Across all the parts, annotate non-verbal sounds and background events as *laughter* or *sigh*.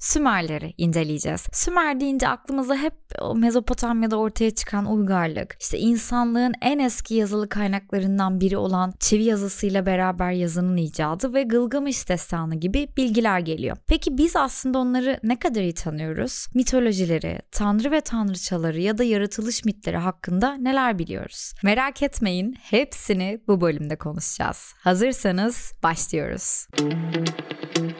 Sümerleri inceleyeceğiz. Sümer deyince aklımıza hep Mezopotamya'da ortaya çıkan uygarlık, işte insanlığın en eski yazılı kaynaklarından biri olan çivi yazısıyla beraber yazının icadı ve Gılgamış destanı gibi bilgiler geliyor. Peki biz aslında onları ne kadar iyi tanıyoruz? Mitolojileri, tanrı ve tanrıçaları ya da yaratılış mitleri hakkında neler biliyoruz? Merak etmeyin, hepsini bu bölümde konuşacağız. Hazırsanız başlıyoruz. Müzik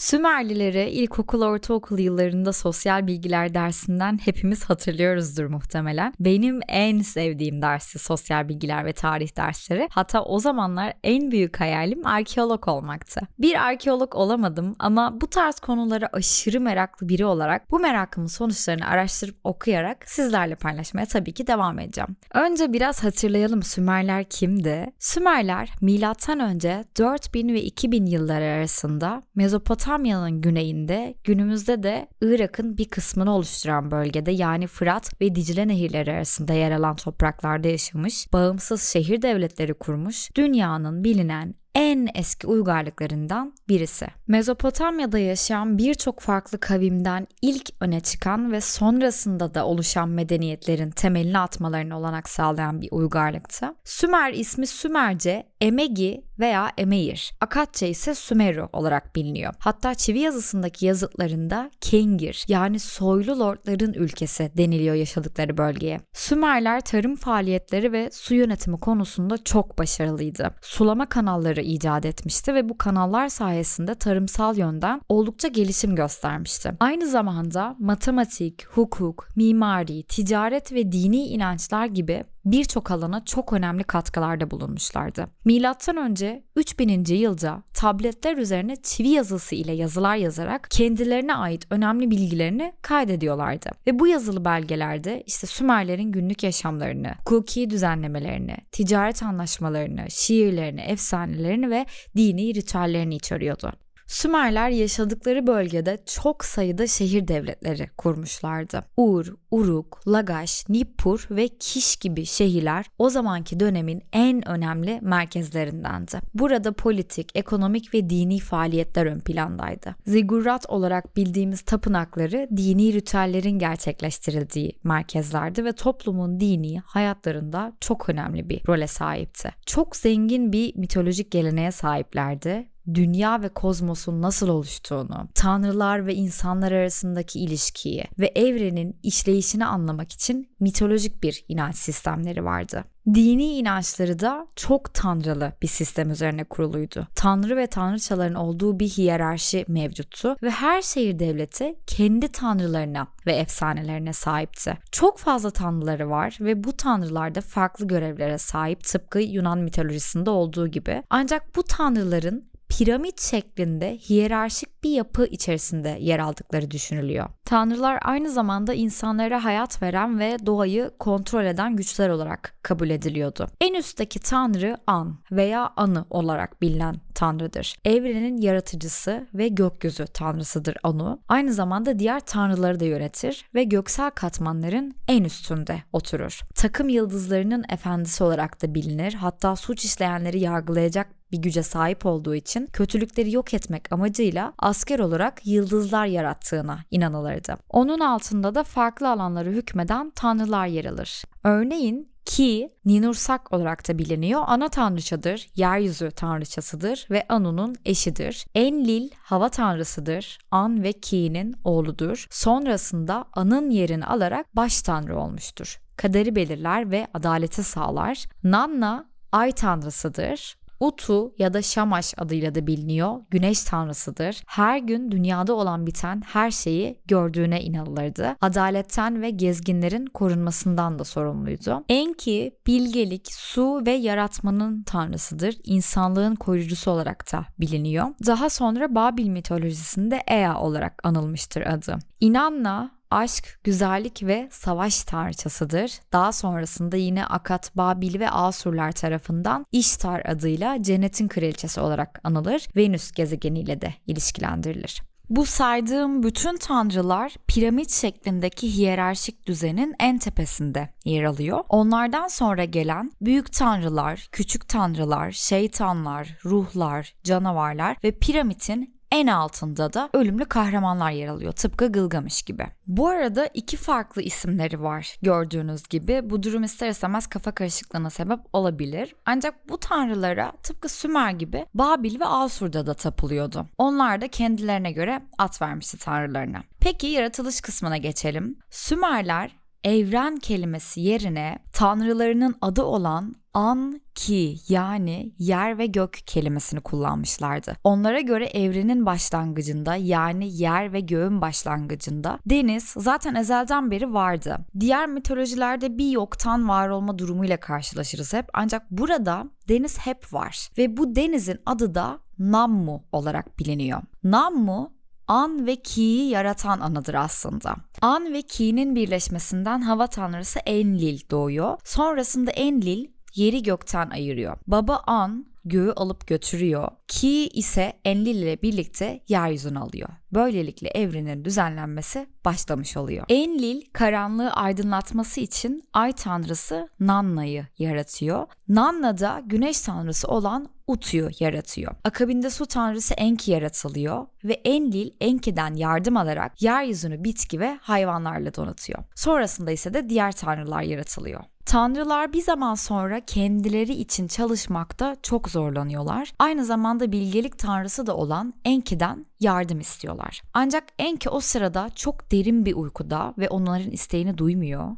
Sümerlileri ilkokul ortaokul yıllarında sosyal bilgiler dersinden hepimiz hatırlıyoruzdur muhtemelen. Benim en sevdiğim dersi sosyal bilgiler ve tarih dersleri. Hatta o zamanlar en büyük hayalim arkeolog olmaktı. Bir arkeolog olamadım ama bu tarz konulara aşırı meraklı biri olarak bu merakımın sonuçlarını araştırıp okuyarak sizlerle paylaşmaya tabii ki devam edeceğim. Önce biraz hatırlayalım Sümerler kimdi? Sümerler milattan önce 4000 ve 2000 yılları arasında Mezopotamya Mezopotamya'nın güneyinde günümüzde de Irak'ın bir kısmını oluşturan bölgede yani Fırat ve Dicle nehirleri arasında yer alan topraklarda yaşamış, bağımsız şehir devletleri kurmuş, dünyanın bilinen en eski uygarlıklarından birisi. Mezopotamya'da yaşayan birçok farklı kavimden ilk öne çıkan ve sonrasında da oluşan medeniyetlerin temelini atmalarını olanak sağlayan bir uygarlıktı. Sümer ismi Sümerce Emegi veya Emeir. Akatça ise Sümeru olarak biliniyor. Hatta çivi yazısındaki yazıtlarında Kengir yani soylu lordların ülkesi deniliyor yaşadıkları bölgeye. Sümerler tarım faaliyetleri ve su yönetimi konusunda çok başarılıydı. Sulama kanalları icat etmişti ve bu kanallar sayesinde tarımsal yönden oldukça gelişim göstermişti. Aynı zamanda matematik, hukuk, mimari, ticaret ve dini inançlar gibi birçok alana çok önemli katkılarda bulunmuşlardı. Milattan önce 3000. yılda tabletler üzerine çivi yazısı ile yazılar yazarak kendilerine ait önemli bilgilerini kaydediyorlardı. Ve bu yazılı belgelerde işte Sümerlerin günlük yaşamlarını, hukuki düzenlemelerini, ticaret anlaşmalarını, şiirlerini, efsanelerini ve dini ritüellerini içeriyordu. Sümerler yaşadıkları bölgede çok sayıda şehir devletleri kurmuşlardı. Ur, Uruk, Lagash, Nippur ve Kiş gibi şehirler o zamanki dönemin en önemli merkezlerindendi. Burada politik, ekonomik ve dini faaliyetler ön plandaydı. Zigurat olarak bildiğimiz tapınakları dini ritüellerin gerçekleştirildiği merkezlerdi ve toplumun dini hayatlarında çok önemli bir role sahipti. Çok zengin bir mitolojik geleneğe sahiplerdi dünya ve kozmosun nasıl oluştuğunu, tanrılar ve insanlar arasındaki ilişkiyi ve evrenin işleyişini anlamak için mitolojik bir inanç sistemleri vardı. Dini inançları da çok tanrılı bir sistem üzerine kuruluydu. Tanrı ve tanrıçaların olduğu bir hiyerarşi mevcuttu ve her şehir devleti kendi tanrılarına ve efsanelerine sahipti. Çok fazla tanrıları var ve bu tanrılar da farklı görevlere sahip tıpkı Yunan mitolojisinde olduğu gibi. Ancak bu tanrıların piramit şeklinde hiyerarşik bir yapı içerisinde yer aldıkları düşünülüyor. Tanrılar aynı zamanda insanlara hayat veren ve doğayı kontrol eden güçler olarak kabul ediliyordu. En üstteki tanrı An veya Anı olarak bilinen tanrıdır. Evrenin yaratıcısı ve gökyüzü tanrısıdır Anu. Aynı zamanda diğer tanrıları da yönetir ve göksel katmanların en üstünde oturur. Takım yıldızlarının efendisi olarak da bilinir. Hatta suç işleyenleri yargılayacak bir güce sahip olduğu için kötülükleri yok etmek amacıyla asker olarak yıldızlar yarattığına inanılırdı. Onun altında da farklı alanları hükmeden tanrılar yer alır. Örneğin ki Ninursak olarak da biliniyor. Ana tanrıçadır, yeryüzü tanrıçasıdır ve Anu'nun eşidir. Enlil hava tanrısıdır. An ve Ki'nin oğludur. Sonrasında An'ın yerini alarak baş tanrı olmuştur. Kaderi belirler ve adaleti sağlar. Nanna ay tanrısıdır. Utu ya da Şamaş adıyla da biliniyor. Güneş tanrısıdır. Her gün dünyada olan biten her şeyi gördüğüne inanılırdı. Adaletten ve gezginlerin korunmasından da sorumluydu. Enki, bilgelik, su ve yaratmanın tanrısıdır. İnsanlığın koruyucusu olarak da biliniyor. Daha sonra Babil mitolojisinde Ea olarak anılmıştır adı. İnanna aşk, güzellik ve savaş tanrıçasıdır. Daha sonrasında yine Akat, Babil ve Asurlar tarafından İştar adıyla cennetin kraliçesi olarak anılır. Venüs gezegeniyle de ilişkilendirilir. Bu saydığım bütün tanrılar piramit şeklindeki hiyerarşik düzenin en tepesinde yer alıyor. Onlardan sonra gelen büyük tanrılar, küçük tanrılar, şeytanlar, ruhlar, canavarlar ve piramitin en altında da ölümlü kahramanlar yer alıyor tıpkı Gılgamış gibi. Bu arada iki farklı isimleri var gördüğünüz gibi. Bu durum ister istemez kafa karışıklığına sebep olabilir. Ancak bu tanrılara tıpkı Sümer gibi Babil ve Asur'da da tapılıyordu. Onlar da kendilerine göre at vermişti tanrılarına. Peki yaratılış kısmına geçelim. Sümerler evren kelimesi yerine tanrılarının adı olan an ki yani yer ve gök kelimesini kullanmışlardı. Onlara göre evrenin başlangıcında yani yer ve göğün başlangıcında deniz zaten ezelden beri vardı. Diğer mitolojilerde bir yoktan var olma durumuyla karşılaşırız hep ancak burada deniz hep var ve bu denizin adı da Nammu olarak biliniyor. Nammu An ve Ki'yi yaratan anıdır aslında. An ve Ki'nin birleşmesinden hava tanrısı Enlil doğuyor. Sonrasında Enlil yeri gökten ayırıyor. Baba An göğü alıp götürüyor. Ki ise Enlil ile birlikte yeryüzünü alıyor. Böylelikle evrenin düzenlenmesi başlamış oluyor. Enlil karanlığı aydınlatması için ay tanrısı Nanna'yı yaratıyor. Nanna da güneş tanrısı olan Utu'yu yaratıyor. Akabinde su tanrısı Enki yaratılıyor ve Enlil Enki'den yardım alarak yeryüzünü bitki ve hayvanlarla donatıyor. Sonrasında ise de diğer tanrılar yaratılıyor. Tanrılar bir zaman sonra kendileri için çalışmakta çok zorlanıyorlar. Aynı zamanda bilgelik tanrısı da olan Enki'den yardım istiyorlar. Ancak Enki o sırada çok derin bir uykuda ve onların isteğini duymuyor.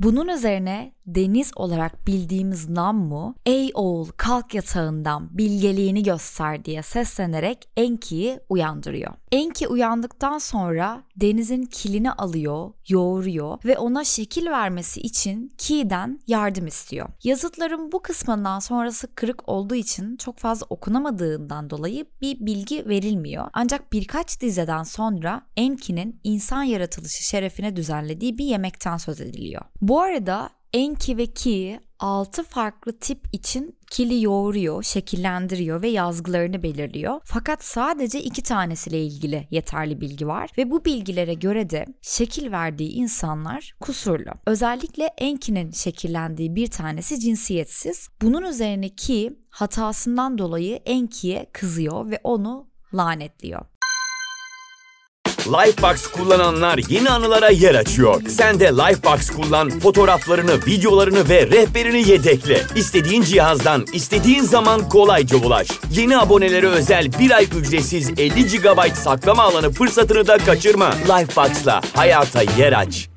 Bunun üzerine deniz olarak bildiğimiz Nammu, ''Ey oğul kalk yatağından bilgeliğini göster'' diye seslenerek Enki'yi uyandırıyor. Enki uyandıktan sonra denizin kilini alıyor, yoğuruyor ve ona şekil vermesi için Ki'den yardım istiyor. Yazıtların bu kısmından sonrası kırık olduğu için çok fazla okunamadığından dolayı bir bilgi verilmiyor. Ancak birkaç dizeden sonra Enki'nin insan yaratılışı şerefine düzenlediği bir yemekten söz ediliyor. Bu arada Enki ve Ki 6 farklı tip için kili yoğuruyor, şekillendiriyor ve yazgılarını belirliyor. Fakat sadece iki tanesiyle ilgili yeterli bilgi var ve bu bilgilere göre de şekil verdiği insanlar kusurlu. Özellikle Enki'nin şekillendiği bir tanesi cinsiyetsiz. Bunun üzerine Ki hatasından dolayı Enki'ye kızıyor ve onu lanetliyor. Lifebox kullananlar yeni anılara yer açıyor. Sen de Lifebox kullan, fotoğraflarını, videolarını ve rehberini yedekle. İstediğin cihazdan, istediğin zaman kolayca ulaş. Yeni abonelere özel bir ay ücretsiz 50 GB saklama alanı fırsatını da kaçırma. Lifebox'la hayata yer aç.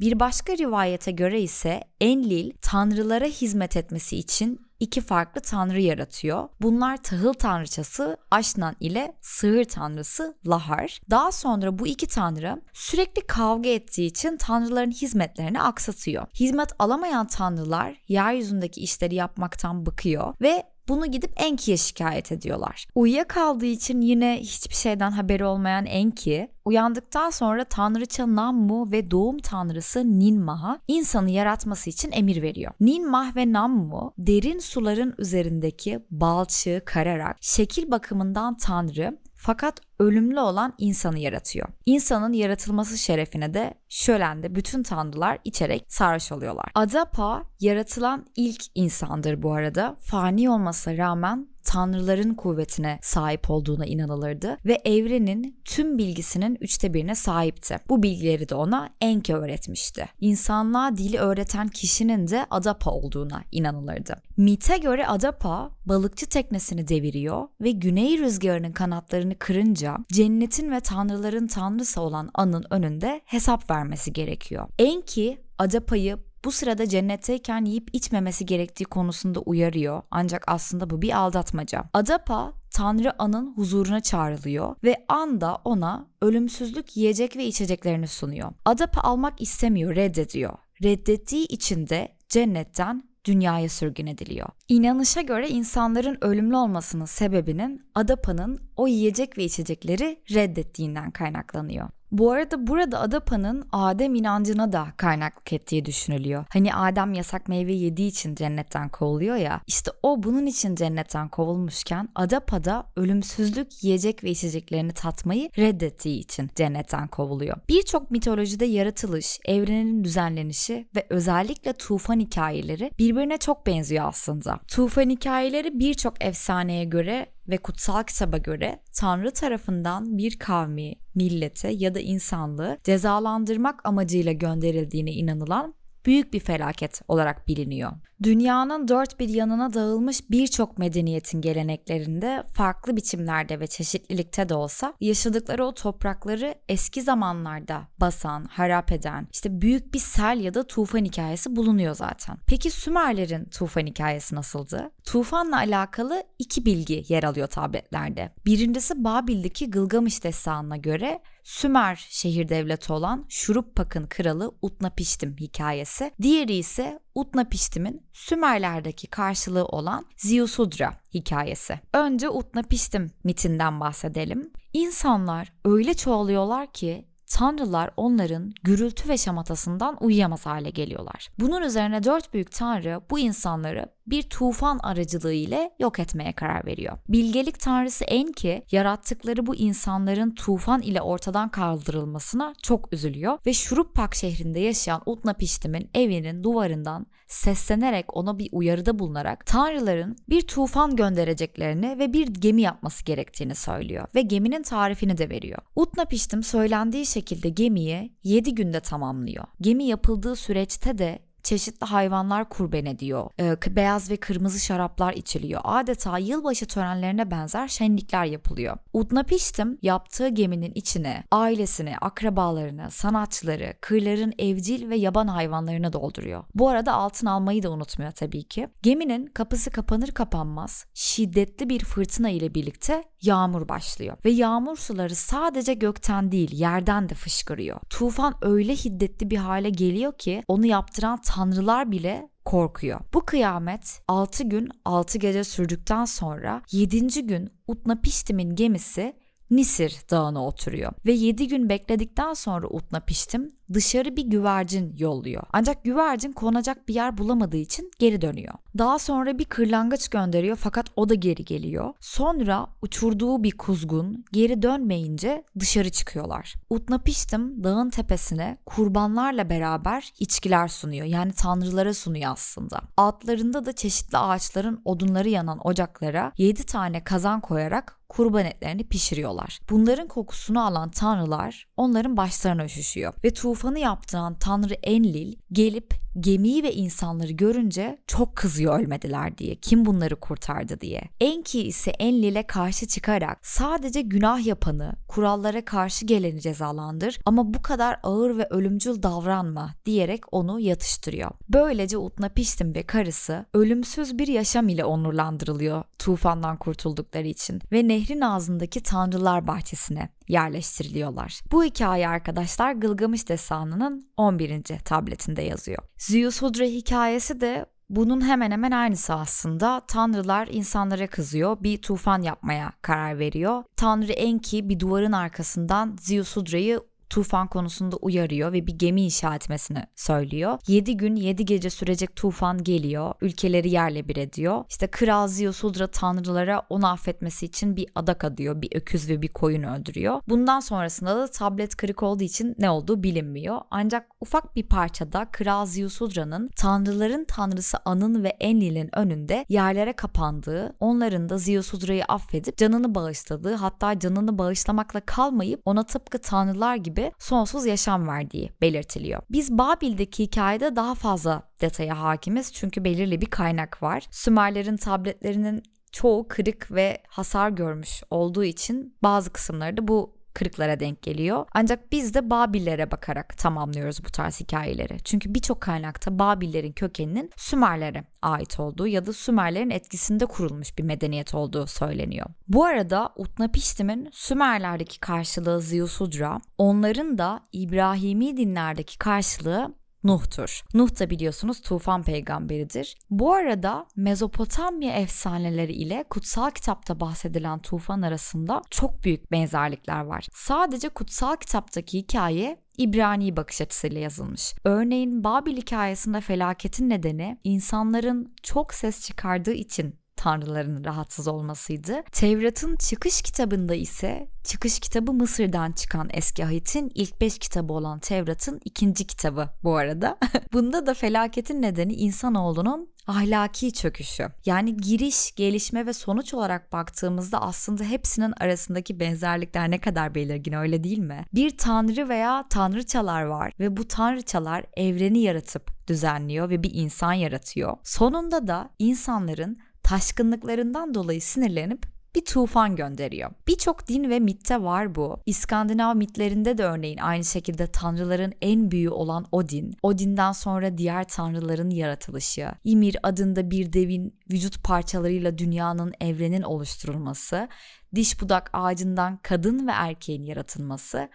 Bir başka rivayete göre ise Enlil tanrılara hizmet etmesi için iki farklı tanrı yaratıyor. Bunlar tahıl tanrıçası Aşnan ile sığır tanrısı Lahar. Daha sonra bu iki tanrı sürekli kavga ettiği için tanrıların hizmetlerini aksatıyor. Hizmet alamayan tanrılar yeryüzündeki işleri yapmaktan bıkıyor ve bunu gidip Enki'ye şikayet ediyorlar. Uyuyakaldığı için yine hiçbir şeyden haberi olmayan Enki, uyandıktan sonra tanrıça Nammu ve doğum tanrısı Ninmah'a insanı yaratması için emir veriyor. Ninmah ve Nammu derin suların üzerindeki balçığı kararak şekil bakımından tanrı fakat ölümlü olan insanı yaratıyor. İnsanın yaratılması şerefine de şölende bütün tanrılar içerek sarhoş oluyorlar. Adapa yaratılan ilk insandır bu arada. Fani olmasına rağmen tanrıların kuvvetine sahip olduğuna inanılırdı ve evrenin tüm bilgisinin üçte birine sahipti. Bu bilgileri de ona Enki öğretmişti. İnsanlığa dili öğreten kişinin de Adapa olduğuna inanılırdı. Mite göre Adapa balıkçı teknesini deviriyor ve güney rüzgarının kanatlarını kırınca cennetin ve tanrıların tanrısı olan An'ın önünde hesap vermesi gerekiyor. Enki Adapa'yı Bu sırada cennetteyken yiyip içmemesi gerektiği konusunda uyarıyor. Ancak aslında bu bir aldatmaca. Adapa Tanrı An'ın huzuruna çağrılıyor ve An da ona ölümsüzlük yiyecek ve içeceklerini sunuyor. Adapa almak istemiyor, reddediyor. Reddettiği için de cennetten dünyaya sürgün ediliyor. İnanışa göre insanların ölümlü olmasının sebebinin Adapa'nın o yiyecek ve içecekleri reddettiğinden kaynaklanıyor. Bu arada burada Adapa'nın Adem inancına da kaynaklık ettiği düşünülüyor. Hani Adem yasak meyve yediği için cennetten kovuluyor ya. İşte o bunun için cennetten kovulmuşken Adapa da ölümsüzlük yiyecek ve içeceklerini tatmayı reddettiği için cennetten kovuluyor. Birçok mitolojide yaratılış, evrenin düzenlenişi ve özellikle tufan hikayeleri birbirine çok benziyor aslında. Tufan hikayeleri birçok efsaneye göre ve kutsal kitaba göre Tanrı tarafından bir kavmi, millete ya da insanlığı cezalandırmak amacıyla gönderildiğine inanılan büyük bir felaket olarak biliniyor. Dünyanın dört bir yanına dağılmış birçok medeniyetin geleneklerinde farklı biçimlerde ve çeşitlilikte de olsa yaşadıkları o toprakları eski zamanlarda basan, harap eden işte büyük bir sel ya da tufan hikayesi bulunuyor zaten. Peki Sümerlerin tufan hikayesi nasıldı? Tufanla alakalı iki bilgi yer alıyor tabletlerde. Birincisi Babil'deki Gılgamış destanına göre Sümer şehir devleti olan Şuruppak'ın kralı Utnapiştim hikayesi. Diğeri ise Utnapiştim'in Sümerlerdeki karşılığı olan Ziusudra hikayesi. Önce Utnapiştim mitinden bahsedelim. İnsanlar öyle çoğalıyorlar ki tanrılar onların gürültü ve şamatasından uyuyamaz hale geliyorlar. Bunun üzerine dört büyük tanrı bu insanları bir tufan aracılığı ile yok etmeye karar veriyor. Bilgelik tanrısı Enki yarattıkları bu insanların tufan ile ortadan kaldırılmasına çok üzülüyor ve Şuruppak şehrinde yaşayan Utnapiştim'in evinin duvarından seslenerek ona bir uyarıda bulunarak tanrıların bir tufan göndereceklerini ve bir gemi yapması gerektiğini söylüyor ve geminin tarifini de veriyor. Utnapiştim söylendiği şekilde gemiyi 7 günde tamamlıyor. Gemi yapıldığı süreçte de çeşitli hayvanlar kurban ediyor. E, beyaz ve kırmızı şaraplar içiliyor. Adeta yılbaşı törenlerine benzer şenlikler yapılıyor. Udnapiştim yaptığı geminin içine ailesini, akrabalarını, sanatçıları, kırların evcil ve yaban hayvanlarını dolduruyor. Bu arada altın almayı da unutmuyor tabii ki. Geminin kapısı kapanır kapanmaz şiddetli bir fırtına ile birlikte yağmur başlıyor. Ve yağmur suları sadece gökten değil yerden de fışkırıyor. Tufan öyle hiddetli bir hale geliyor ki onu yaptıran tanrılar bile korkuyor. Bu kıyamet 6 gün 6 gece sürdükten sonra 7. gün Utnapiştim'in gemisi Nisir dağına oturuyor ve 7 gün bekledikten sonra Utnapiştim dışarı bir güvercin yolluyor. Ancak güvercin konacak bir yer bulamadığı için geri dönüyor. Daha sonra bir kırlangıç gönderiyor fakat o da geri geliyor. Sonra uçurduğu bir kuzgun geri dönmeyince dışarı çıkıyorlar. Utnapiştim dağın tepesine kurbanlarla beraber içkiler sunuyor. Yani tanrılara sunuyor aslında. Altlarında da çeşitli ağaçların odunları yanan ocaklara 7 tane kazan koyarak kurban etlerini pişiriyorlar. Bunların kokusunu alan tanrılar onların başlarına üşüşüyor ve tufanı yaptıran tanrı Enlil gelip gemiyi ve insanları görünce çok kızıyor ölmediler diye. Kim bunları kurtardı diye. Enki ise Enlil'e karşı çıkarak sadece günah yapanı, kurallara karşı geleni cezalandır ama bu kadar ağır ve ölümcül davranma diyerek onu yatıştırıyor. Böylece Utnapiştim ve karısı ölümsüz bir yaşam ile onurlandırılıyor tufandan kurtuldukları için ve nehrin ağzındaki tanrılar bahçesine yerleştiriliyorlar. Bu hikaye arkadaşlar Gılgamış Destanı'nın 11. tabletinde yazıyor. Zeus Hudra hikayesi de bunun hemen hemen aynısı aslında. Tanrılar insanlara kızıyor, bir tufan yapmaya karar veriyor. Tanrı Enki bir duvarın arkasından Zeus Hudra'yı tufan konusunda uyarıyor ve bir gemi inşa etmesini söylüyor. 7 gün 7 gece sürecek tufan geliyor. Ülkeleri yerle bir ediyor. İşte Kral Ziusudra tanrılara onu affetmesi için bir adak adıyor. Bir öküz ve bir koyun öldürüyor. Bundan sonrasında da tablet kırık olduğu için ne olduğu bilinmiyor. Ancak ufak bir parçada Kral Ziusudra'nın tanrıların tanrısı An'ın ve Enlil'in önünde yerlere kapandığı, onların da Ziusudra'yı affedip canını bağışladığı hatta canını bağışlamakla kalmayıp ona tıpkı tanrılar gibi sonsuz yaşam verdiği belirtiliyor. Biz Babil'deki hikayede daha fazla detaya hakimiz çünkü belirli bir kaynak var. Sümerlerin tabletlerinin çoğu kırık ve hasar görmüş olduğu için bazı kısımları da bu kırıklara denk geliyor. Ancak biz de Babillere bakarak tamamlıyoruz bu tarz hikayeleri. Çünkü birçok kaynakta Babillerin kökeninin Sümerlere ait olduğu ya da Sümerlerin etkisinde kurulmuş bir medeniyet olduğu söyleniyor. Bu arada Utnapishtim'in Sümerlerdeki karşılığı Ziusudra, onların da İbrahimi dinlerdeki karşılığı Nuh'tur. Nuh da biliyorsunuz tufan peygamberidir. Bu arada Mezopotamya efsaneleri ile kutsal kitapta bahsedilen tufan arasında çok büyük benzerlikler var. Sadece kutsal kitaptaki hikaye İbrani bakış açısıyla yazılmış. Örneğin Babil hikayesinde felaketin nedeni insanların çok ses çıkardığı için tanrıların rahatsız olmasıydı. Tevrat'ın çıkış kitabında ise çıkış kitabı Mısır'dan çıkan eski ahitin ilk beş kitabı olan Tevrat'ın ikinci kitabı bu arada. *laughs* Bunda da felaketin nedeni insanoğlunun ahlaki çöküşü. Yani giriş, gelişme ve sonuç olarak baktığımızda aslında hepsinin arasındaki benzerlikler ne kadar belirgin öyle değil mi? Bir tanrı veya tanrıçalar var ve bu tanrıçalar evreni yaratıp düzenliyor ve bir insan yaratıyor. Sonunda da insanların taşkınlıklarından dolayı sinirlenip bir tufan gönderiyor. Birçok din ve mitte var bu. İskandinav mitlerinde de örneğin aynı şekilde tanrıların en büyüğü olan Odin, Odin'den sonra diğer tanrıların yaratılışı, Ymir adında bir devin vücut parçalarıyla dünyanın, evrenin oluşturulması, diş budak ağacından kadın ve erkeğin yaratılması,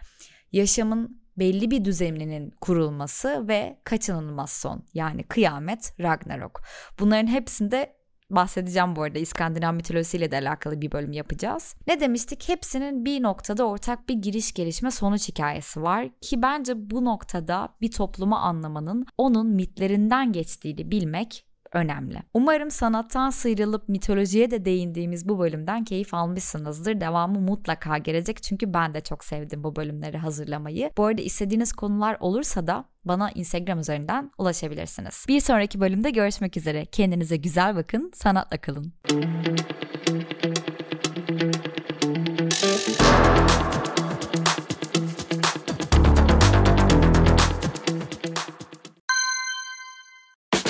yaşamın belli bir düzeninin kurulması ve kaçınılmaz son yani kıyamet Ragnarok. Bunların hepsinde bahsedeceğim bu arada İskandinav mitolojisiyle de alakalı bir bölüm yapacağız. Ne demiştik? Hepsinin bir noktada ortak bir giriş gelişme sonuç hikayesi var ki bence bu noktada bir toplumu anlamanın onun mitlerinden geçtiğini bilmek önemli. Umarım sanattan sıyrılıp mitolojiye de değindiğimiz bu bölümden keyif almışsınızdır. Devamı mutlaka gelecek çünkü ben de çok sevdim bu bölümleri hazırlamayı. Bu arada istediğiniz konular olursa da bana Instagram üzerinden ulaşabilirsiniz. Bir sonraki bölümde görüşmek üzere. Kendinize güzel bakın, sanatla kalın.